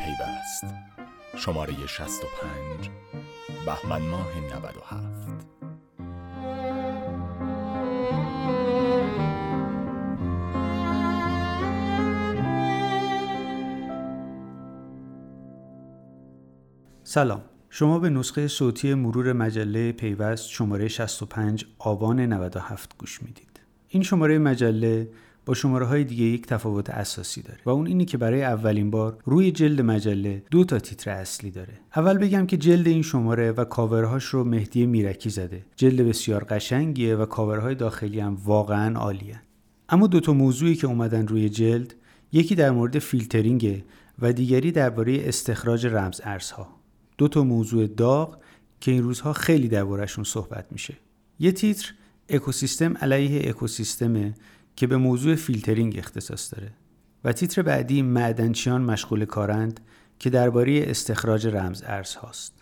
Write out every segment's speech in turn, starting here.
پیوست. شماره 65 بهمن ماه 97 سلام. شما به نسخه صوتی مرور مجله پیوست شماره 65 آبان 97 گوش می‌دید. این شماره مجله شماره های دیگه یک تفاوت اساسی داره و اون اینی که برای اولین بار روی جلد مجله دو تا تیتر اصلی داره. اول بگم که جلد این شماره و کاورهاش رو مهدی میرکی زده. جلد بسیار قشنگیه و کاورهای داخلی هم واقعا عالیه. اما دو تا موضوعی که اومدن روی جلد یکی در مورد فیلترینگ و دیگری درباره استخراج رمز ارزها. دو تا موضوع داغ که این روزها خیلی دربارهشون صحبت میشه. یه تیتر اکوسیستم علیه اکوسیستمه که به موضوع فیلترینگ اختصاص داره و تیتر بعدی معدنچیان مشغول کارند که درباره استخراج رمز ارز هاست.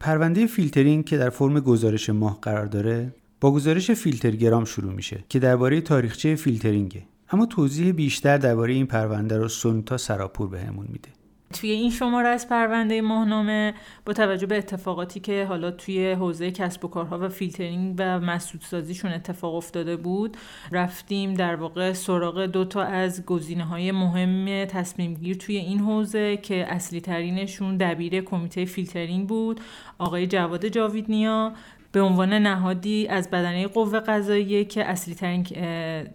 پرونده فیلترینگ که در فرم گزارش ماه قرار داره با گزارش فیلترگرام شروع میشه که درباره تاریخچه فیلترینگه اما توضیح بیشتر درباره این پرونده رو سونیتا سراب‌پور بهمون میده. توی این شماره از پرونده ماهنامه با توجه به اتفاقاتی که حالا توی حوزه کسب و کارها و فیلترینگ و مسدودسازیشون اتفاق افتاده بود رفتیم در واقع سراغ دو تا از گزینه های مهم تصمیم گیر توی این حوزه که اصلی ترینشون دبیر کمیته فیلترینگ بود آقای جواد جاویدنیا. به عنوان نهادی از بدنه قوه قضاییه که اصلی ترین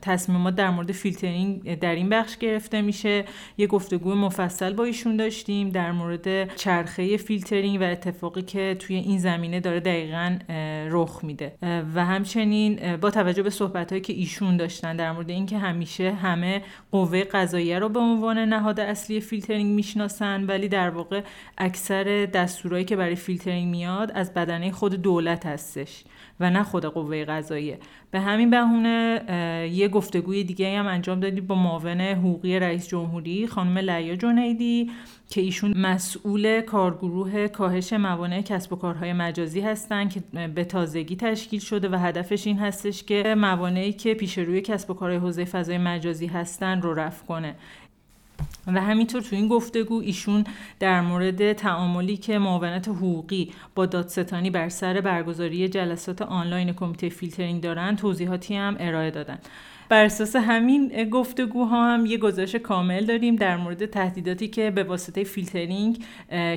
تصمیمات در مورد فیلترینگ در این بخش گرفته میشه. یه گفتگو مفصل با ایشون داشتیم در مورد چرخه فیلترینگ و اتفاقی که توی این زمینه داره دقیقا رخ میده. و همچنین با توجه به صحبت که ایشون داشتن در مورد اینکه همیشه همه قوه قضاییه رو به عنوان نهاد اصلی فیلترینگ می‌شناسن ولی در واقع اکثر دستورایی که برای فیلترینگ میاد از بدنه خود دولت هست و نه خود قوه قضاییه. به همین بهونه یه گفتگوی دیگه هم انجام دادیم با معاون حقوقی رئیس جمهوری خانم لیا جنیدی که ایشون مسئول کارگروه کاهش موانع کسب و کارهای مجازی هستن که به تازگی تشکیل شده و هدفش این هستش که موانعی که پیش روی کسب و کارهای حوزه فضای مجازی هستن رو رفع کنه. و همینطور تو این گفتگو ایشون در مورد تعاملی که معاونت حقوقی با دادستانی بر سر برگزاری جلسات آنلاین کمیته فیلترینگ دارن توضیحاتی هم ارائه دادن. بر اساس همین گفتگوها هم یه گزارش کامل داریم در مورد تهدیداتی که به واسطه فیلترینگ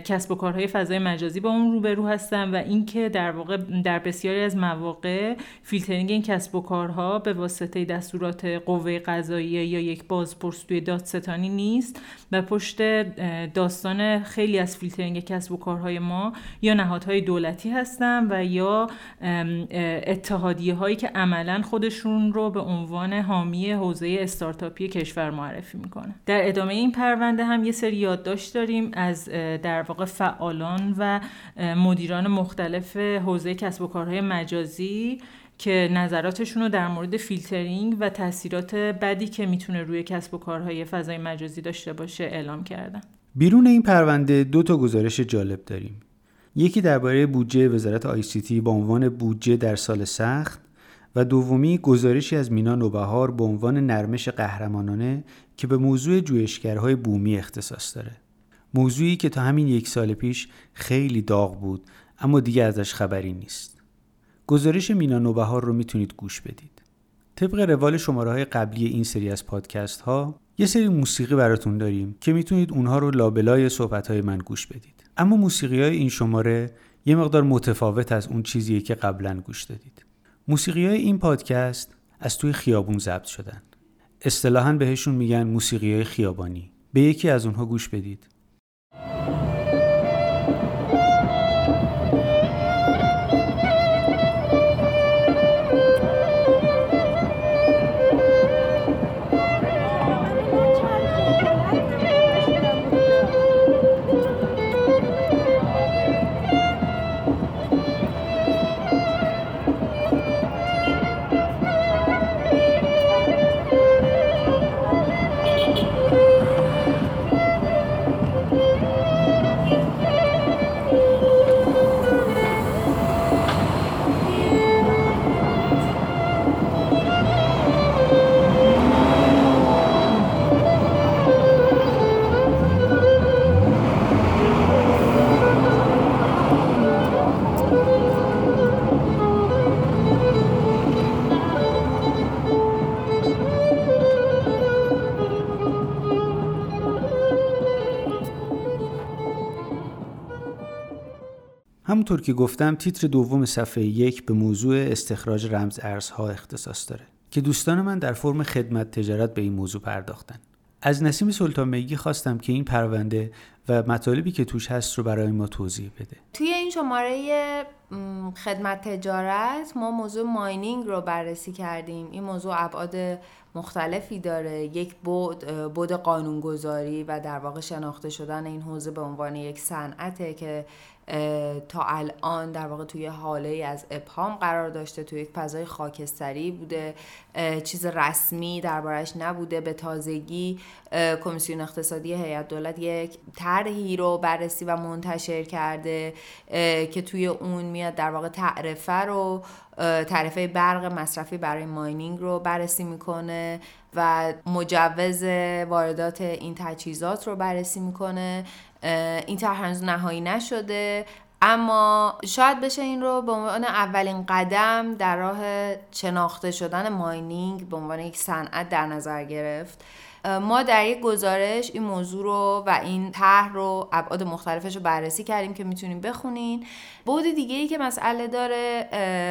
کسب و کارهای فضای مجازی با اون روبرو هستن و اینکه در واقع در بسیاری از مواقع فیلترینگ این کسب و کارها به واسطه دستورات قوه قضاییه یا یک بازپرس توی دادستانی نیست و پشت داستان خیلی از فیلترینگ کسب و کارهای ما یا نهادهای دولتی هستن و یا اتحادیه هایی که عملا خودشون رو به عنوان حامی حوزه استارتاپی کشور معرفی می‌کنه. در ادامه این پرونده هم یه سری یادداشت داریم از در واقع فعالان و مدیران مختلف حوزه کسب و کارهای مجازی که نظراتشون رو در مورد فیلترینگ و تاثیرات بدی که می‌تونه روی کسب و کارهای فضای مجازی داشته باشه اعلام کردن. بیرون این پرونده دو تا گزارش جالب داریم. یکی درباره بودجه وزارت آی سی تی با عنوان بودجه در سال سخت و دومی گزارشی از مینا نوبهار به عنوان نرمش قهرمانانه که به موضوع جویشگرهای بومی اختصاص داره. موضوعی که تا همین یک سال پیش خیلی داغ بود اما دیگه ازش خبری نیست. گزارش مینا نوبهار رو می‌تونید گوش بدید. طبق روال شماره های قبلی این سری از پادکست ها یه سری موسیقی براتون داریم که می‌تونید اونها رو لابلای صحبت های من گوش بدید. اما موسیقی های این شماره یه مقدار متفاوت از اون چیزیه که قبلا گوش دادید. موسیقی های این پادکست از توی خیابون ضبط شدن. اصطلاحا بهشون میگن موسیقی های خیابانی. به یکی از اونها گوش بدید. همونطور که گفتم تیتر دوم صفحه یک به موضوع استخراج رمز ارزها اختصاص داره که دوستان من در فرم خدمت تجارت به این موضوع پرداختن. از نسیم سلطان میگی خواستم که این پرونده و مطالبی که توش هست رو برای ما توضیح بده. توی این شماره خدمت تجارت ما موضوع ماینینگ رو بررسی کردیم. این موضوع ابعاد مختلفی داره. یک بود بود قانونگذاری و در واقع شناخته شدن این حوزه به عنوان یک صنعته که تا الان در واقع توی حاله از ابهام قرار داشته توی یک فضای خاکستری بوده. چیز رسمی دربارش نبوده. به تازگی کمیسیون اقتصادی هیئت دولت یک طرحی رو بررسی و منتشر کرده که توی اون میاد در واقع تعرفه رو تعرفه برق مصرفی برای ماینینگ رو بررسی می‌کنه. و مجوز واردات این تجهیزات رو بررسی می‌کنه. این طرح هنوز نهایی نشده. اما شاید بشه این رو به عنوان اولین قدم در راه شناخته شدن ماینینگ به عنوان یک صنعت در نظر گرفت. ما در یک گزارش این موضوع رو و این طرح رو ابعاد مختلفش رو بررسی کردیم که می‌تونیم بخونین. بود دیگه ای که مسئله داره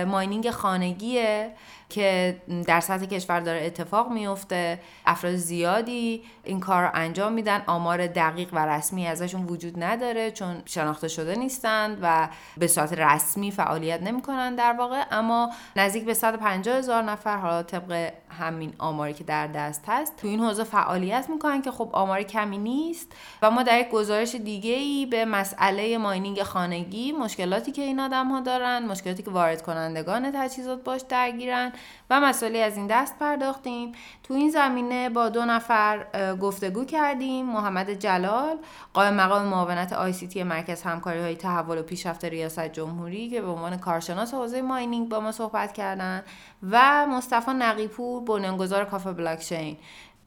ماینینگ خانگیه که در سطح کشور داره اتفاق میفته افراد زیادی این کار رو انجام میدن. آمار دقیق و رسمی ازشون وجود نداره چون شناخته شده نیستند و به صورت رسمی فعالیت نمی‌کنن در واقع. اما نزدیک به 150 هزار نفر حالا طبق همین آماری که در دست هست. تو این حوزه فعالیت می‌کنن که خب آمار کمی نیست و ما در یک گزارش دیگه ای به مسئله ماینینگ خانگی مشکلاتی که این آدم ها دارن مشکلاتی که وارد کنندگان تجهیزات باش درگیرن و مسئله از این دست پرداختیم. تو این زمینه با دو نفر گفتگو کردیم. محمد جلال قائم مقام معاونت آی سی تی مرکز همکاری های تحول و پیشرفت ریاست جمهوری که به عنوان کارشناس حوزه ماینینگ با ما صحبت کردن و مصطفی نقیپور بنیانگذار کافه بلاکچین.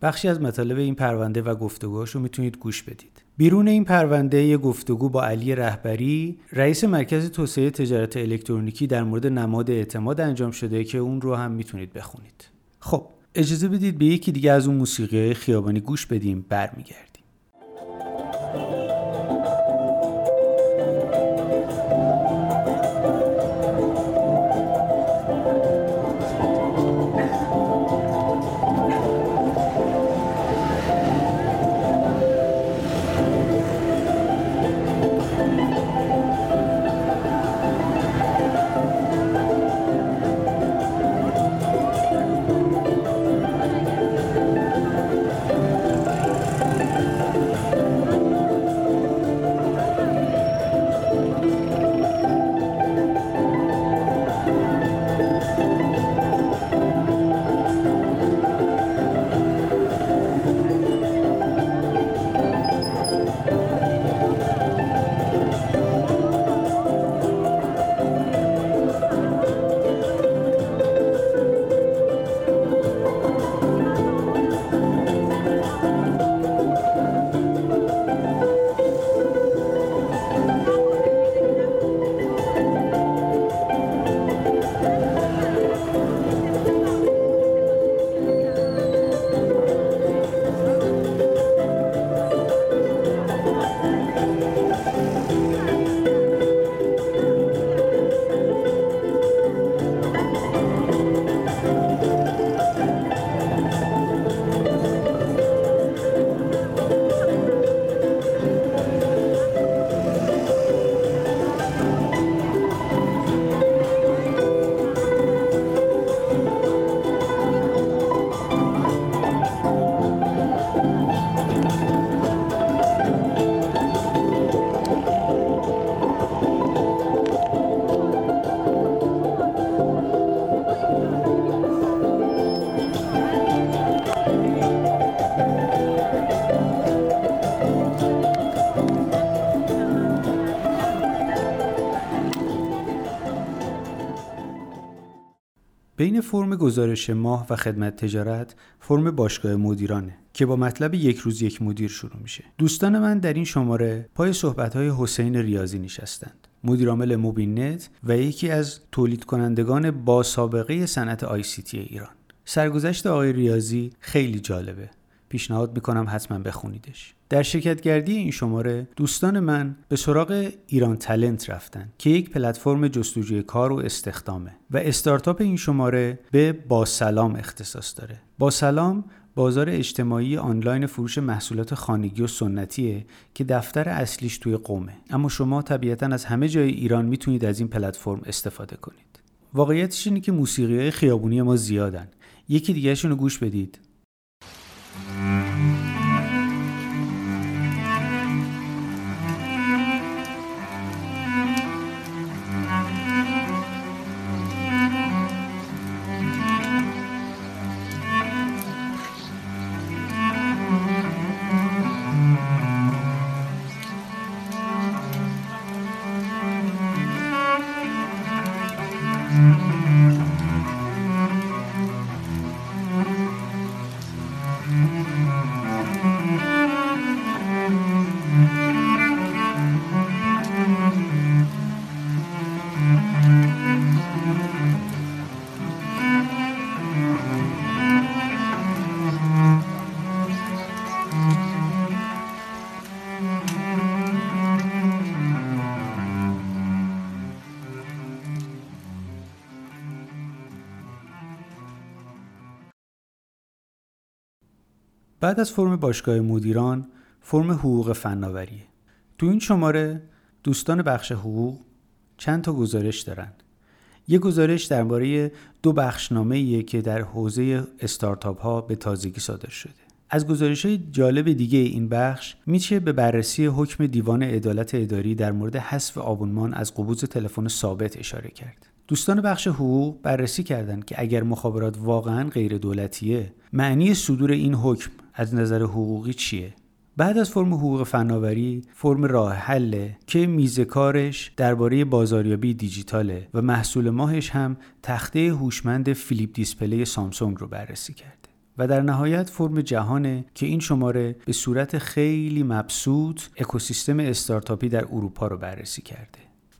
بخشی از مطالب این پرونده و گفتگوهاش رو می‌تونید گوش بدید. بیرون این پرونده یه گفتگو با علی رهبری رئیس مرکز توسعه تجارت الکترونیکی در مورد نماد اعتماد انجام شده که اون رو هم می‌تونید بخونید. خب اجازه بدید به یکی دیگه از اون موسیقی خیابانی گوش بدیم. برمیگردیم. فرم گزارش ماه و خدمت تجارت فرم باشگاه مدیرانه که با مطلب یک روز یک مدیر شروع میشه. دوستان من در این شماره پای صحبت های حسین ریاضی نشستند. مدیرعامل موبینت و یکی از تولید کنندگان با سابقه صنعت آی سی تی ایران. سرگذشت آقای ریاضی خیلی جالبه. پیشنهاد می‌کنم حتما بخونیدش. در شرکتگردی این شماره دوستان من به سراغ ایران تلنت رفتن که یک پلتفرم جستجوی کار و استخدامه و استارتاپ این شماره به با سلام اختصاص داره. با سلام بازار اجتماعی آنلاین فروش محصولات خانگی و سنتیه که دفتر اصلیش توی قومه. اما شما طبیعتا از همه جای ایران می‌تونید از این پلتفرم استفاده کنید. واقعیتش اینه که موسیقی های خیابونی ما زیادن. یکی دیگهشون رو گوش بدید. Mm-hmm. بعد از فرم باشگاه مدیران فرم حقوق فناوریه تو این شماره دوستان بخش حقوق چند تا گزارش دارن. یه گزارش درباره دو بخشنامه ایه که در حوزه استارتاپ ها به تازگی صادر شده. از گزارش های جالب دیگه این بخش میشه به بررسی حکم دیوان عدالت اداری در مورد حذف آبونمان از قبوز تلفن ثابت اشاره کرد. دوستان بخش حقوق بررسی کردند که اگر مخابرات واقعا غیر دولتیه معنی صدور این حکم از نظر حقوقی چیه؟ بعد از فرم حقوق فناوری فرم راه حله که میز کارش درباره بازاریابی دیجیتاله و محصول ماهش هم تخته هوشمند flip display سامسونگ رو بررسی کرده و در نهایت فرم جهانه که این شماره به صورت خیلی مبسوط اکوسیستم استارتاپی در اروپا رو بررسی کرده.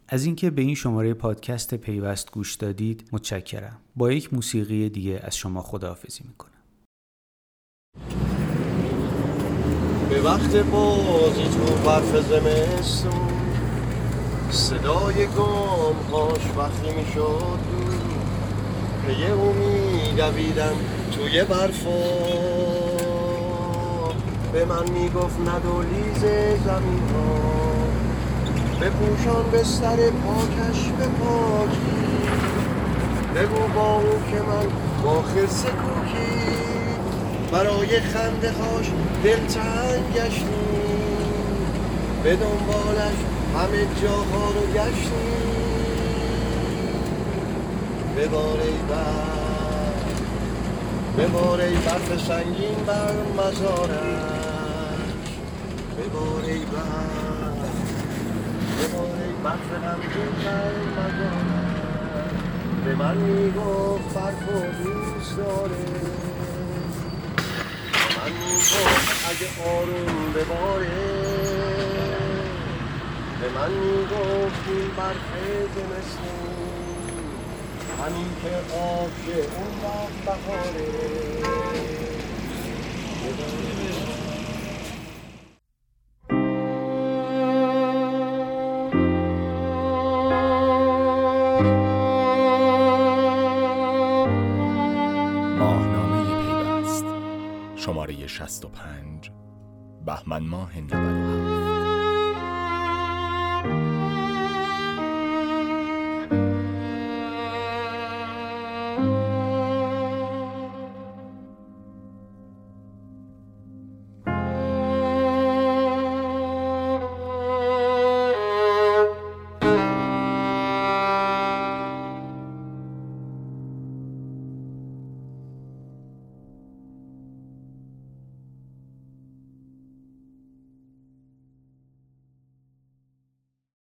از اینکه به این شماره پادکست پیوست گوش دادید متشکرم. با یک موسیقی دیگه از شما خداحافظی می‌کنم. به وقت بازی تو برف زمستون. صدای گام هاش وقتی می‌شد پی او میدویدم توی برفا. به من می‌گفت ندولیز زمین ها به سر پاکش به پاکی. بگو با او که من با خرس کوکی برای خنده هاش دلتنگ گشتیم به دنبالش همه جاها رو گشتیم ببار ای برف ببار ای برف سنگین بر مزارش. ببار ای برف ببار ای برف غمگین بر مزارش. به من می‌گفت برف و دوست داره. اگه آروم بباره به من می‌گفت این برف زمستون. همین که آب اون وقت شماره 65 بهمن ماه 97